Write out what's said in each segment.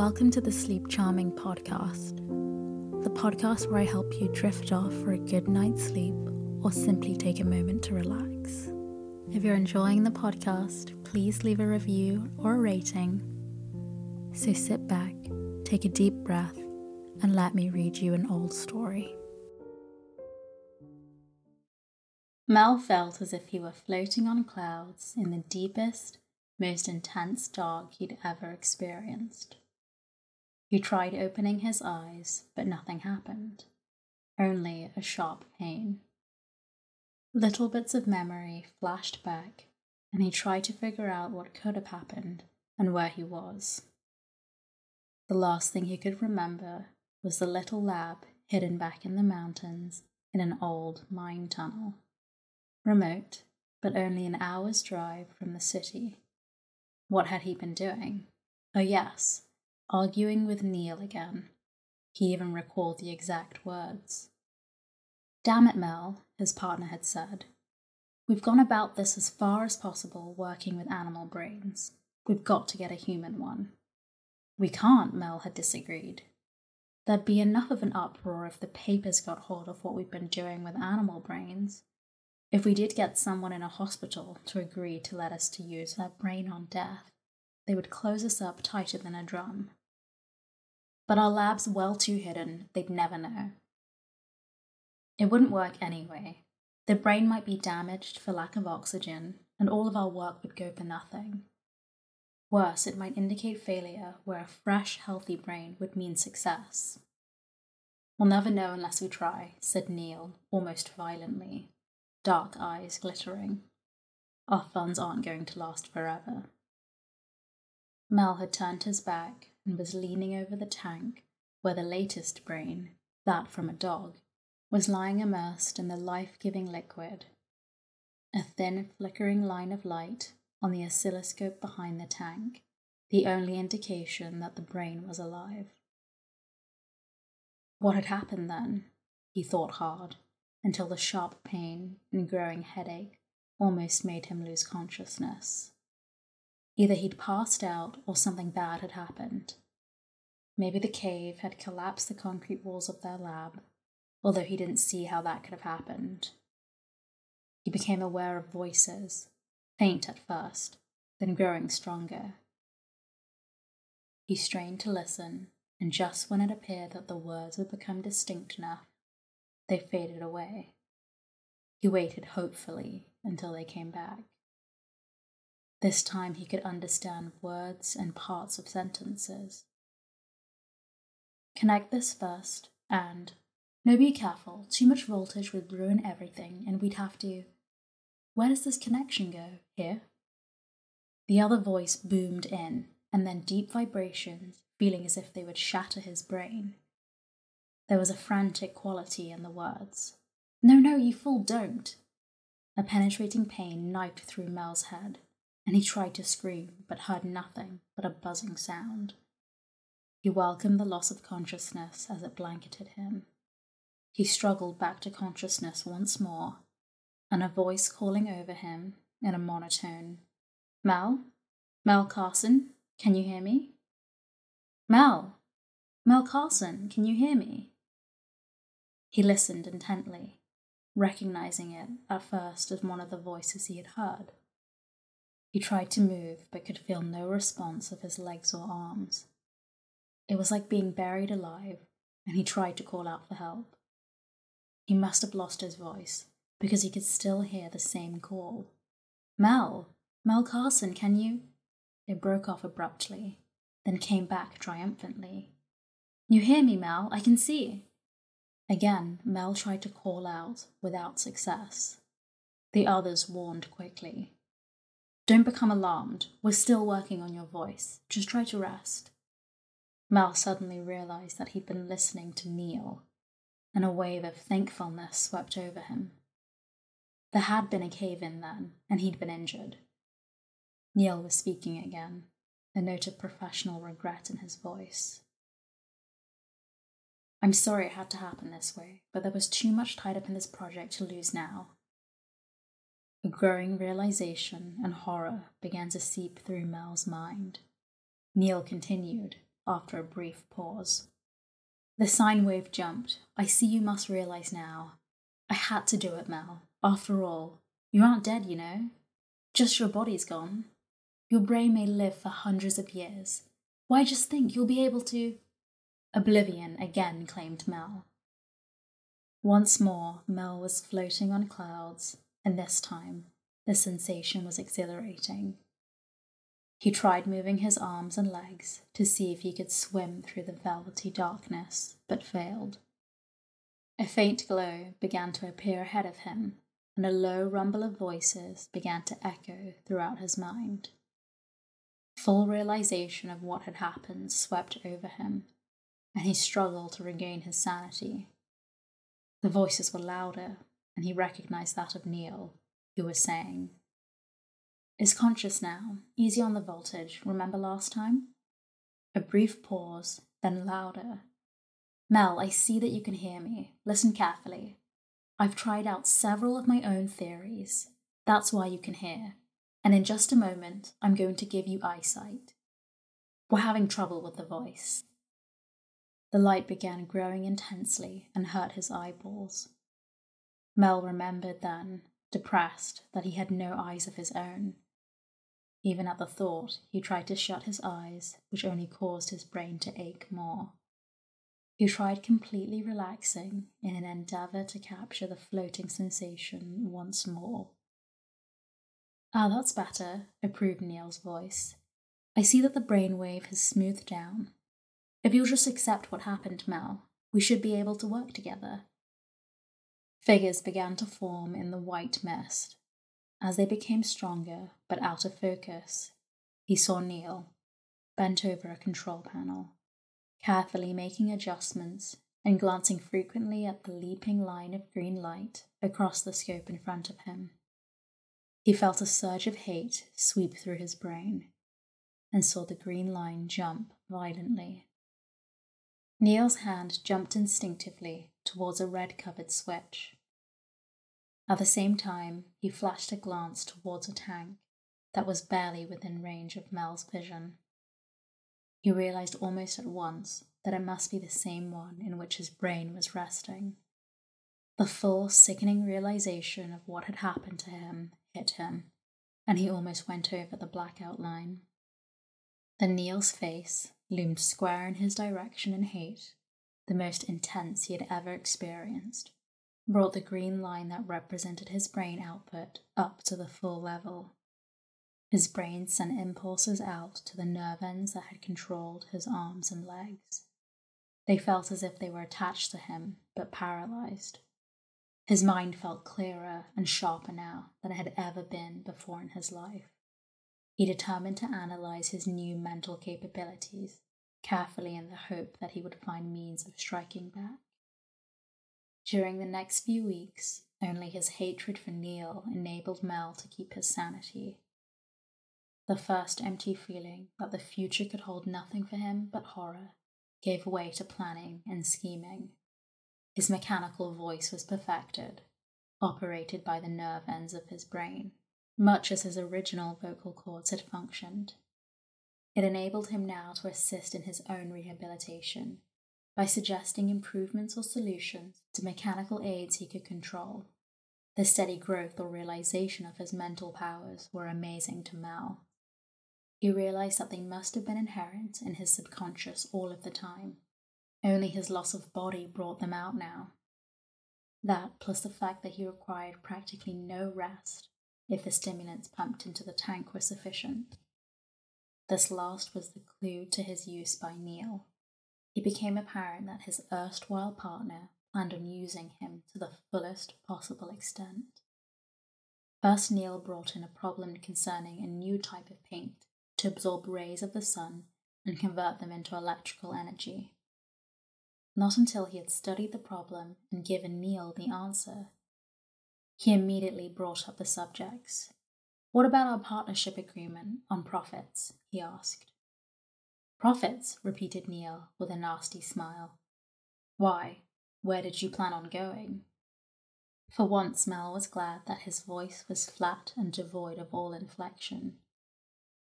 Welcome to the Sleep Charming podcast, the podcast where I help you drift off for a good night's sleep or simply take a moment to relax. If you're enjoying the podcast, please leave a review or a rating. So sit back, take a deep breath, and let me read you an old story. Mel felt as if he were floating on clouds in the deepest, most intense dark he'd ever experienced. He tried opening his eyes, but nothing happened, only a sharp pain. Little bits of memory flashed back, and he tried to figure out what could have happened and where he was. The last thing he could remember was the little lab hidden back in the mountains in an old mine tunnel. Remote, but only an hour's drive from the city. What had he been doing? Oh, yes, arguing with Neil again. He even recalled the exact words. Damn it, Mel, his partner had said. We've gone about this as far as possible working with animal brains. We've got to get a human one. We can't, Mel had disagreed. There'd be enough of an uproar if the papers got hold of what we've been doing with animal brains. If we did get someone in a hospital to agree to let us to use their brain on death, they would close us up tighter than a drum. But our lab's well too hidden, they'd never know. It wouldn't work anyway. The brain might be damaged for lack of oxygen, and all of our work would go for nothing. Worse, it might indicate failure where a fresh, healthy brain would mean success. We'll never know unless we try, said Neil, almost violently dark eyes glittering. Our funds aren't going to last forever. Mel had turned his back and was leaning over the tank where the latest brain, that from a dog, was lying immersed in the life giving liquid. A thin, flickering line of light on the oscilloscope behind the tank, the only indication that the brain was alive. What had happened then? He thought hard until the sharp pain and growing headache almost made him lose consciousness. Either he'd passed out or something bad had happened. Maybe the cave had collapsed the concrete walls of their lab, although he didn't see how that could have happened. He became aware of voices, faint at first, then growing stronger. He strained to listen, and just when it appeared that the words would become distinct enough, they faded away. He waited hopefully until they came back. This time he could understand words and parts of sentences. Connect this first, and no, be careful. Too much voltage would ruin everything, and we'd have to. Where does this connection go? Here? The other voice boomed in, and then deep vibrations, feeling as if they would shatter his brain. There was a frantic quality in the words. No, no, you fool, don't. A penetrating pain knifed through Mel's head, and he tried to scream, but heard nothing but a buzzing sound. He welcomed the loss of consciousness as it blanketed him. He struggled back to consciousness once more, and a voice calling over him in a monotone Mel? Mel Carson? Can you hear me? Mel! Mel Carson, can you hear me? He listened intently, recognizing it at first as one of the voices he had heard. He tried to move but could feel no response of his legs or arms. It was like being buried alive, and he tried to call out for help. He must have lost his voice because he could still hear the same call. Mel! Mel Carson, can you? It broke off abruptly, then came back triumphantly. You hear me, Mel? I can see. Again, Mel tried to call out without success. The others warned quickly. Don't become alarmed. We're still working on your voice. Just try to rest. Mel suddenly realized that he'd been listening to Neil, and a wave of thankfulness swept over him. There had been a cave in then, and he'd been injured. Neil was speaking again, a note of professional regret in his voice. I'm sorry it had to happen this way, but there was too much tied up in this project to lose now. A growing realization and horror began to seep through Mel's mind. Neil continued, after a brief pause. The sine wave jumped. I see you must realize now. I had to do it, Mel. After all, you aren't dead, you know. Just your body's gone. Your brain may live for hundreds of years. Why just think you'll be able to. Oblivion again claimed Mel. Once more, Mel was floating on clouds, and this time the sensation was exhilarating. He tried moving his arms and legs to see if he could swim through the velvety darkness, but failed. A faint glow began to appear ahead of him, and a low rumble of voices began to echo throughout his mind. Full realization of what had happened swept over him, and he struggled to regain his sanity. The voices were louder, and he recognized that of Neil, who was saying, is conscious now. Easy on the voltage. Remember last time? A brief pause, then louder. Mel, I see that you can hear me. Listen carefully. I've tried out several of my own theories. That's why you can hear. And in just a moment, I'm going to give you eyesight. We're having trouble with the voice. The light began growing intensely and hurt his eyeballs. Mel remembered then, depressed, that he had no eyes of his own. Even at the thought, he tried to shut his eyes, which only caused his brain to ache more. He tried completely relaxing in an endeavor to capture the floating sensation once more. Ah, that's better, approved Neil's voice. I see that the brainwave has smoothed down. If you'll just accept what happened, Mel, we should be able to work together. Figures began to form in the white mist, as they became stronger but out of focus, he saw Neil, bent over a control panel, carefully making adjustments and glancing frequently at the leaping line of green light across the scope in front of him. He felt a surge of hate sweep through his brain and saw the green line jump violently. Neil's hand jumped instinctively towards a red covered switch. At the same time, he flashed a glance towards a tank that was barely within range of Mel's vision. He realized almost at once that it must be the same one in which his brain was resting. The full, sickening realization of what had happened to him hit him, and he almost went over the blackout line. Then Neil's face loomed square in his direction in hate, the most intense he had ever experienced brought the green line that represented his brain output up to the full level. His brain sent impulses out to the nerve ends that had controlled his arms and legs. They felt as if they were attached to him, but paralyzed. His mind felt clearer and sharper now than it had ever been before in his life. He determined to analyze his new mental capabilities carefully in the hope that he would find means of striking back. During the next few weeks, only his hatred for Neil enabled Mel to keep his sanity. The first empty feeling that the future could hold nothing for him but horror gave way to planning and scheming. His mechanical voice was perfected, operated by the nerve ends of his brain, much as his original vocal cords had functioned. It enabled him now to assist in his own rehabilitation by suggesting improvements or solutions to mechanical aids he could control. The steady growth or realization of his mental powers were amazing to Mel. He realized that they must have been inherent in his subconscious all of the time. Only his loss of body brought them out now. That, plus the fact that he required practically no rest if the stimulants pumped into the tank were sufficient. This last was the clue to his use by Neil it became apparent that his erstwhile partner planned on using him to the fullest possible extent. First, Neil brought in a problem concerning a new type of paint to absorb rays of the sun and convert them into electrical energy. Not until he had studied the problem and given Neil the answer, he immediately brought up the subjects. What about our partnership agreement on profits? he asked. Profits, repeated Neil with a nasty smile. Why, where did you plan on going? For once, Mel was glad that his voice was flat and devoid of all inflection.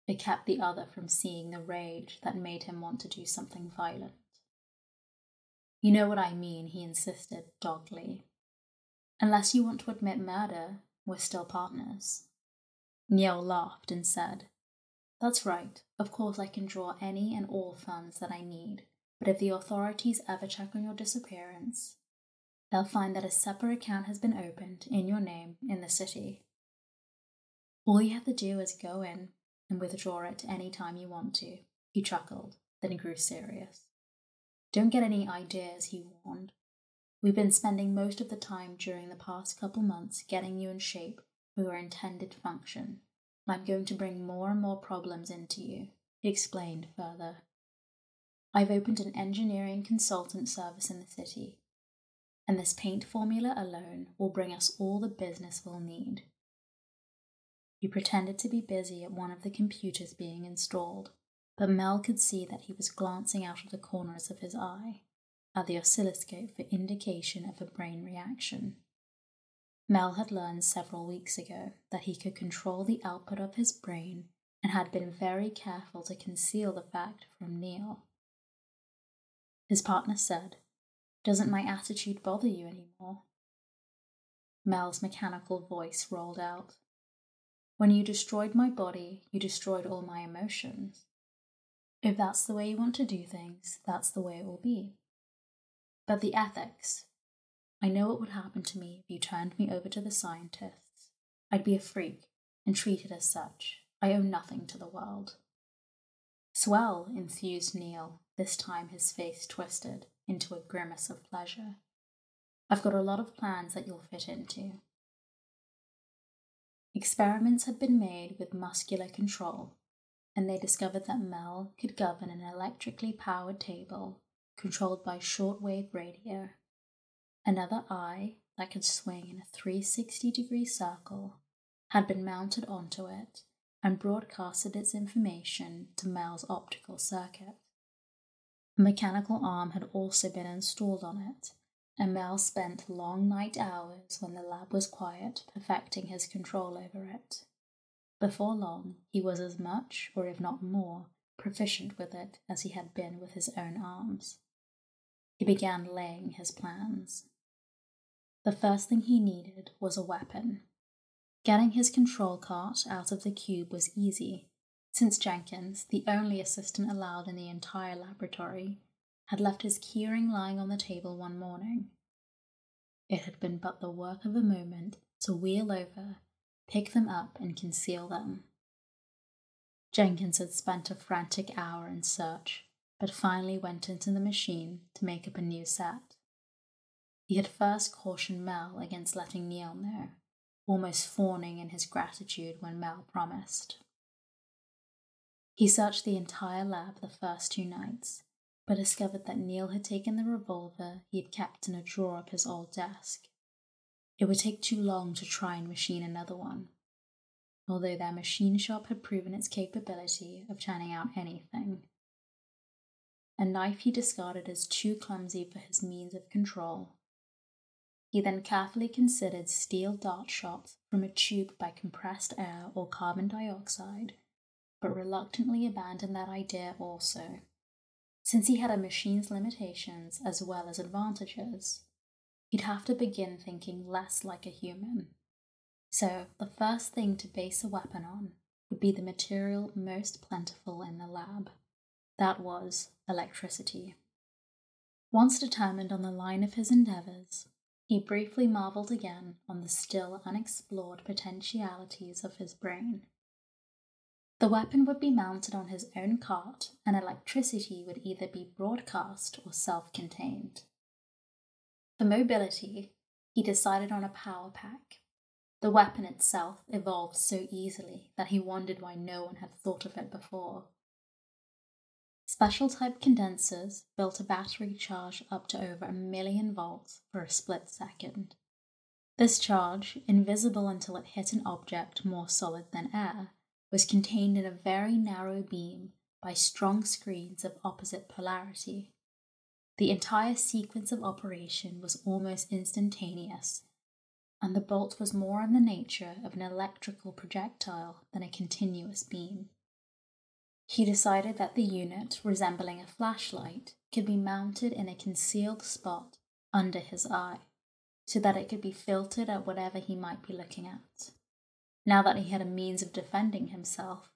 it kept the other from seeing the rage that made him want to do something violent. You know what I mean, he insisted doggedly. Unless you want to admit murder, we're still partners. Neil laughed and said, That's right. Of course, I can draw any and all funds that I need, but if the authorities ever check on your disappearance, they'll find that a separate account has been opened in your name in the city. All you have to do is go in and withdraw it any time you want to. He chuckled, then he grew serious. Don't get any ideas, he warned. We've been spending most of the time during the past couple months getting you in shape for your intended function. I'm going to bring more and more problems into you, he explained further. I've opened an engineering consultant service in the city, and this paint formula alone will bring us all the business we'll need. He pretended to be busy at one of the computers being installed but Mel could see that he was glancing out of the corners of his eye at the oscilloscope for indication of a brain reaction. Mel had learned several weeks ago that he could control the output of his brain and had been very careful to conceal the fact from Neil. His partner said, Doesn't my attitude bother you anymore? Mel's mechanical voice rolled out. When you destroyed my body, you destroyed all my emotions. If that's the way you want to do things, that's the way it will be. But the ethics. I know what would happen to me if you turned me over to the scientists. I'd be a freak and treated as such. I owe nothing to the world. Swell, enthused Neil, this time his face twisted into a grimace of pleasure. I've got a lot of plans that you'll fit into. Experiments had been made with muscular control and they discovered that Mel could govern an electrically powered table controlled by shortwave radio. Another eye that could swing in a 360 degree circle had been mounted onto it and broadcasted its information to Mel's optical circuit. A mechanical arm had also been installed on it, and Mel spent long night hours when the lab was quiet perfecting his control over it. Before long, he was as much, or if not more, proficient with it as he had been with his own arms. He began laying his plans. The first thing he needed was a weapon. Getting his control cart out of the cube was easy, since Jenkins, the only assistant allowed in the entire laboratory, had left his keyring lying on the table one morning. It had been but the work of a moment to wheel over pick them up, and conceal them. Jenkins had spent a frantic hour in search, but finally went into the machine to make up a new set. He had first cautioned Mel against letting Neil know, almost fawning in his gratitude when Mel promised. He searched the entire lab the first two nights, but discovered that Neil had taken the revolver he had kept in a drawer of his old desk it would take too long to try and machine another one, although their machine shop had proven its capability of turning out anything. A knife he discarded as too clumsy for his means of control. He then carefully considered steel dart shots from a tube by compressed air or carbon dioxide, but reluctantly abandoned that idea also, since he had a machine's limitations as well as advantages he'd have to begin thinking less like a human. So, the first thing to base a weapon on would be the material most plentiful in the lab. That was electricity. Once determined on the line of his endeavors, he briefly marveled again on the still unexplored potentialities of his brain. The weapon would be mounted on his own cart, and electricity would either be broadcast or self contained. For mobility, he decided on a power pack. The weapon itself evolved so easily that he wondered why no one had thought of it before. Special type condensers built a battery charge up to over a million volts for a split second. This charge, invisible until it hit an object more solid than air, was contained in a very narrow beam by strong screens of opposite polarity. The entire sequence of operation was almost instantaneous, and the bolt was more in the nature of an electrical projectile than a continuous beam. He decided that the unit, resembling a flashlight, could be mounted in a concealed spot under his eye, so that it could be filtered at whatever he might be looking at. Now that he had a means of defending himself,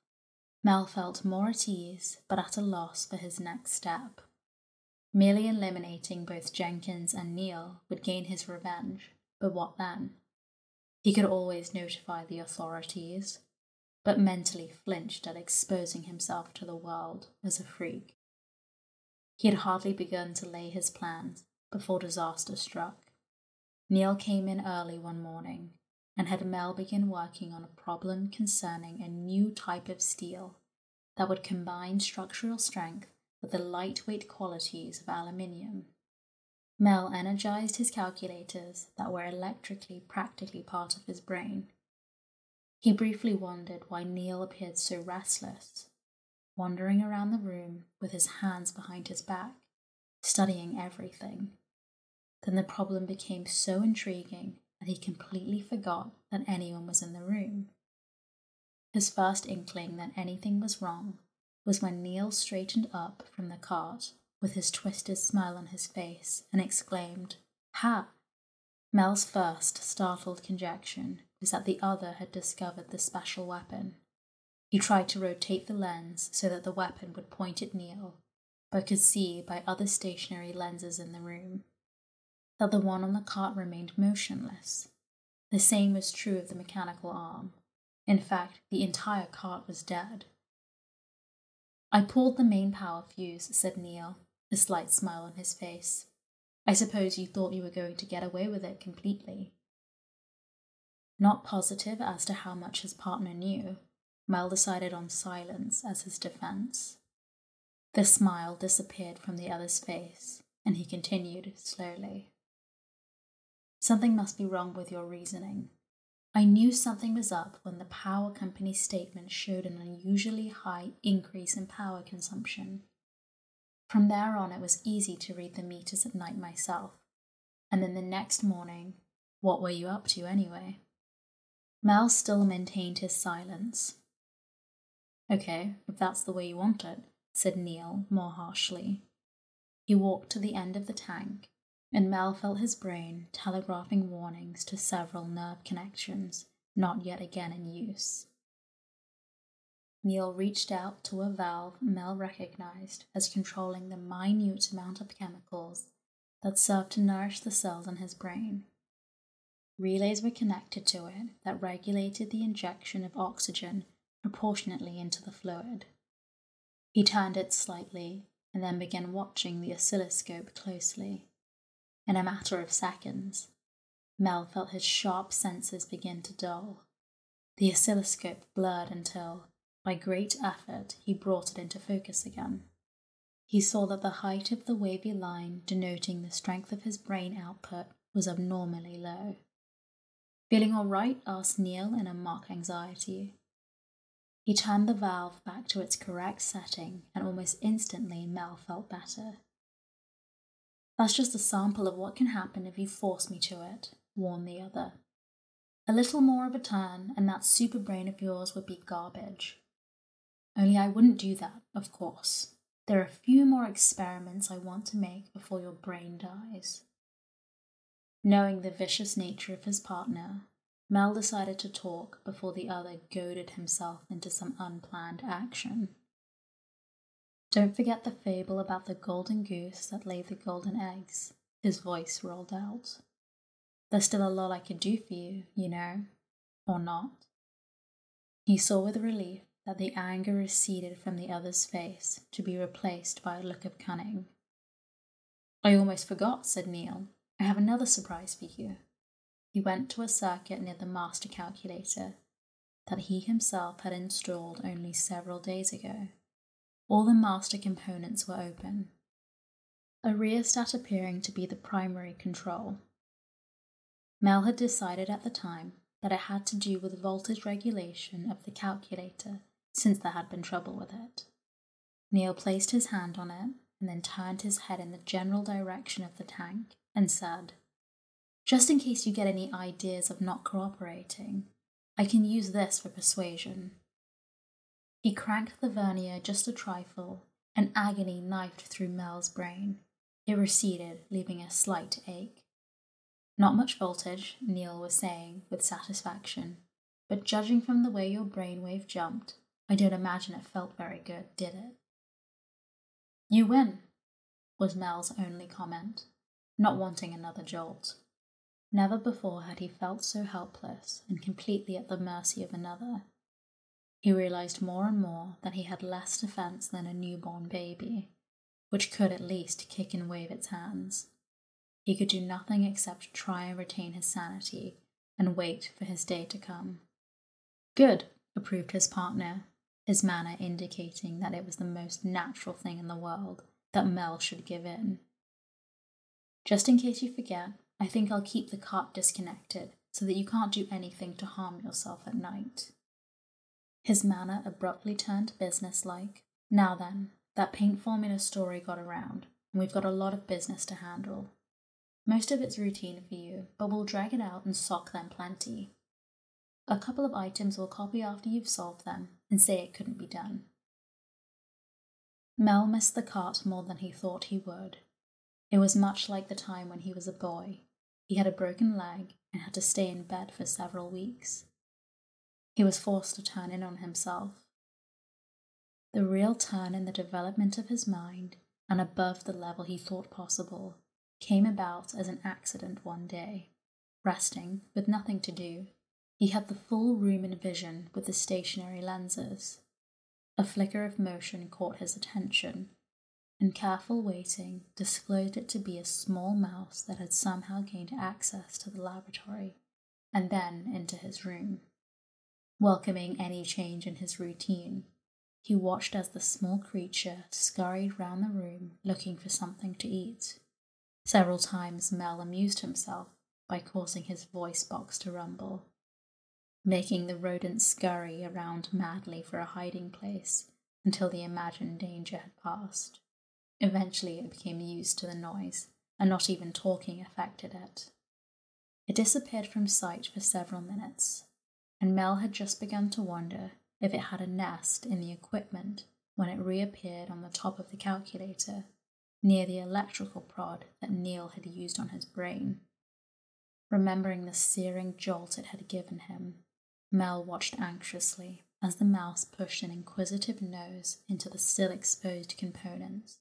Mel felt more at ease, but at a loss for his next step. Merely eliminating both Jenkins and Neil would gain his revenge, but what then? He could always notify the authorities, but mentally flinched at exposing himself to the world as a freak. He had hardly begun to lay his plans before disaster struck. Neil came in early one morning and had Mel begin working on a problem concerning a new type of steel that would combine structural strength with the lightweight qualities of aluminium. Mel energized his calculators that were electrically practically part of his brain. He briefly wondered why Neil appeared so restless, wandering around the room with his hands behind his back, studying everything. Then the problem became so intriguing that he completely forgot that anyone was in the room. His first inkling that anything was wrong was when Neil straightened up from the cart with his twisted smile on his face and exclaimed, Ha! Mel's first startled conjecture was that the other had discovered the special weapon. He tried to rotate the lens so that the weapon would point at Neil, but could see by other stationary lenses in the room that the one on the cart remained motionless. The same was true of the mechanical arm. In fact, the entire cart was dead. I pulled the main power fuse, said Neil, a slight smile on his face. I suppose you thought you were going to get away with it completely. Not positive as to how much his partner knew, Mel decided on silence as his defense. The smile disappeared from the other's face, and he continued slowly. Something must be wrong with your reasoning. I knew something was up when the power company's statement showed an unusually high increase in power consumption. From there on, it was easy to read the meters at night myself. And then the next morning, what were you up to anyway? Mel still maintained his silence. Okay, if that's the way you want it, said Neil more harshly. He walked to the end of the tank, and Mel felt his brain telegraphing warnings to several nerve connections not yet again in use. Neil reached out to a valve Mel recognized as controlling the minute amount of chemicals that served to nourish the cells in his brain. Relays were connected to it that regulated the injection of oxygen proportionately into the fluid. He turned it slightly and then began watching the oscilloscope closely. In a matter of seconds, Mel felt his sharp senses begin to dull. The oscilloscope blurred until, by great effort, he brought it into focus again. He saw that the height of the wavy line denoting the strength of his brain output was abnormally low. Feeling all right? asked Neil in a mock anxiety. He turned the valve back to its correct setting, and almost instantly Mel felt better. That's just a sample of what can happen if you force me to it, warned the other. A little more of a turn, and that super brain of yours would be garbage. Only I wouldn't do that, of course. There are a few more experiments I want to make before your brain dies. Knowing the vicious nature of his partner, Mel decided to talk before the other goaded himself into some unplanned action. Don't forget the fable about the golden goose that laid the golden eggs, his voice rolled out. There's still a lot I could do for you, you know, or not. He saw with relief that the anger receded from the other's face to be replaced by a look of cunning. I almost forgot, said Neil. I have another surprise for you. He went to a circuit near the master calculator that he himself had installed only several days ago. All the master components were open, a rheostat appearing to be the primary control. Mel had decided at the time that it had to do with voltage regulation of the calculator since there had been trouble with it. Neil placed his hand on it and then turned his head in the general direction of the tank and said, Just in case you get any ideas of not cooperating, I can use this for persuasion. He cranked the vernier just a trifle, and agony knifed through Mel's brain. It receded, leaving a slight ache. Not much voltage, Neil was saying with satisfaction, but judging from the way your brainwave jumped, I don't imagine it felt very good, did it? You win, was Mel's only comment, not wanting another jolt. Never before had he felt so helpless and completely at the mercy of another. He realized more and more that he had less defense than a newborn baby, which could at least kick and wave its hands. He could do nothing except try and retain his sanity and wait for his day to come. Good, approved his partner, his manner indicating that it was the most natural thing in the world that Mel should give in. Just in case you forget, I think I'll keep the cart disconnected so that you can't do anything to harm yourself at night. His manner abruptly turned businesslike. Now then, that paint formula story got around, and we've got a lot of business to handle. Most of it's routine for you, but we'll drag it out and sock them plenty. A couple of items we'll copy after you've solved them and say it couldn't be done. Mel missed the cart more than he thought he would. It was much like the time when he was a boy he had a broken leg and had to stay in bed for several weeks. He was forced to turn in on himself. The real turn in the development of his mind, and above the level he thought possible, came about as an accident one day. Resting, with nothing to do, he had the full room in vision with the stationary lenses. A flicker of motion caught his attention, and careful waiting disclosed it to be a small mouse that had somehow gained access to the laboratory and then into his room. Welcoming any change in his routine, he watched as the small creature scurried round the room looking for something to eat. Several times Mel amused himself by causing his voice box to rumble, making the rodent scurry around madly for a hiding place until the imagined danger had passed. Eventually, it became used to the noise, and not even talking affected it. It disappeared from sight for several minutes, and Mel had just begun to wonder if it had a nest in the equipment when it reappeared on the top of the calculator, near the electrical prod that Neil had used on his brain. Remembering the searing jolt it had given him, Mel watched anxiously as the mouse pushed an inquisitive nose into the still exposed components.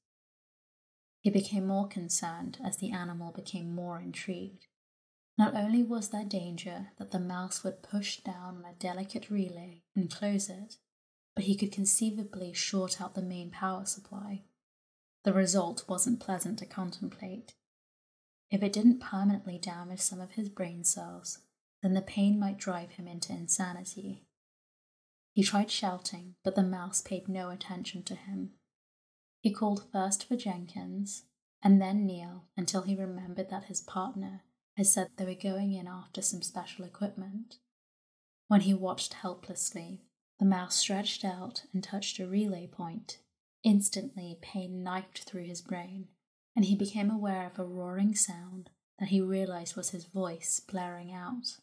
He became more concerned as the animal became more intrigued. Not only was there danger that the mouse would push down on a delicate relay and close it, but he could conceivably short out the main power supply. The result wasn't pleasant to contemplate. If it didn't permanently damage some of his brain cells, then the pain might drive him into insanity. He tried shouting, but the mouse paid no attention to him. He called first for Jenkins and then Neil until he remembered that his partner had said they were going in after some special equipment. When he watched helplessly, the mouse stretched out and touched a relay point. Instantly, pain knifed through his brain, and he became aware of a roaring sound that he realized was his voice blaring out.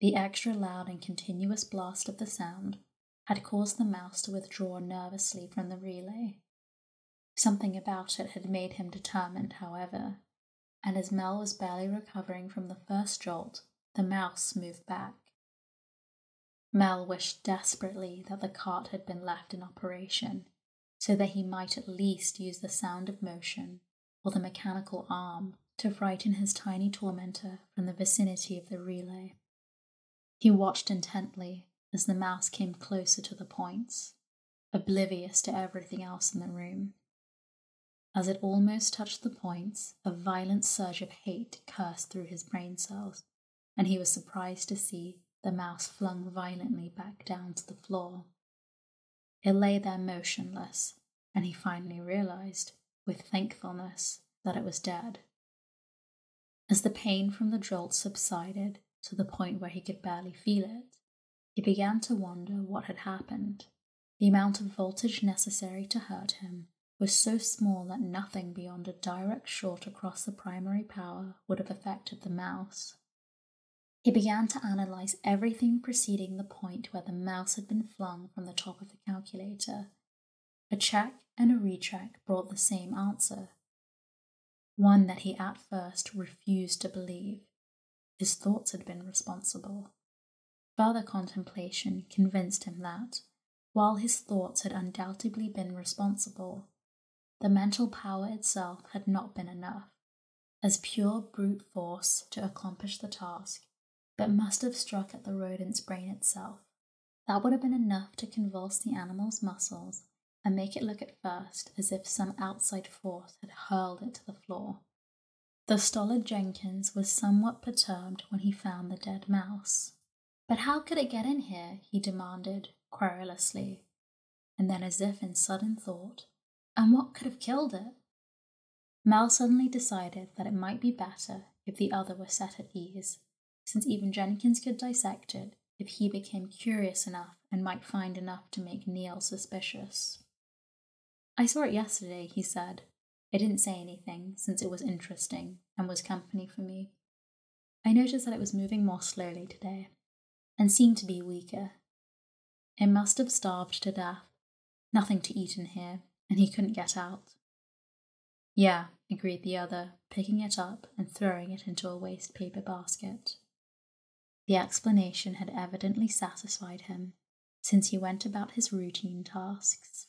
The extra loud and continuous blast of the sound had caused the mouse to withdraw nervously from the relay. Something about it had made him determined, however, and as Mel was barely recovering from the first jolt, the mouse moved back. Mel wished desperately that the cart had been left in operation, so that he might at least use the sound of motion or the mechanical arm to frighten his tiny tormentor from the vicinity of the relay. He watched intently as the mouse came closer to the points, oblivious to everything else in the room. As it almost touched the points, a violent surge of hate coursed through his brain cells, and he was surprised to see the mouse flung violently back down to the floor. It lay there motionless, and he finally realized, with thankfulness, that it was dead. As the pain from the jolt subsided to the point where he could barely feel it, he began to wonder what had happened. The amount of voltage necessary to hurt him was so small that nothing beyond a direct short across the primary power would have affected the mouse. He began to analyze everything preceding the point where the mouse had been flung from the top of the calculator. A check and a recheck brought the same answer. One that he at first refused to believe. His thoughts had been responsible. Further contemplation convinced him that, while his thoughts had undoubtedly been responsible, the mental power itself had not been enough, as pure brute force to accomplish the task but must have struck at the rodent's brain itself. That would have been enough to convulse the animal's muscles and make it look at first as if some outside force had hurled it to the floor. The stolid Jenkins was somewhat perturbed when he found the dead mouse. But how could it get in here? he demanded, querulously. And then, as if in sudden thought, and what could have killed it? Mel suddenly decided that it might be better if the other were set at ease since even Jenkins could dissect it if he became curious enough and might find enough to make Neil suspicious. I saw it yesterday, he said. I didn't say anything, since it was interesting and was company for me. I noticed that it was moving more slowly today, and seemed to be weaker. It must have starved to death. Nothing to eat in here, and he couldn't get out. Yeah, agreed the other, picking it up and throwing it into a waste paper basket. The explanation had evidently satisfied him, since he went about his routine tasks.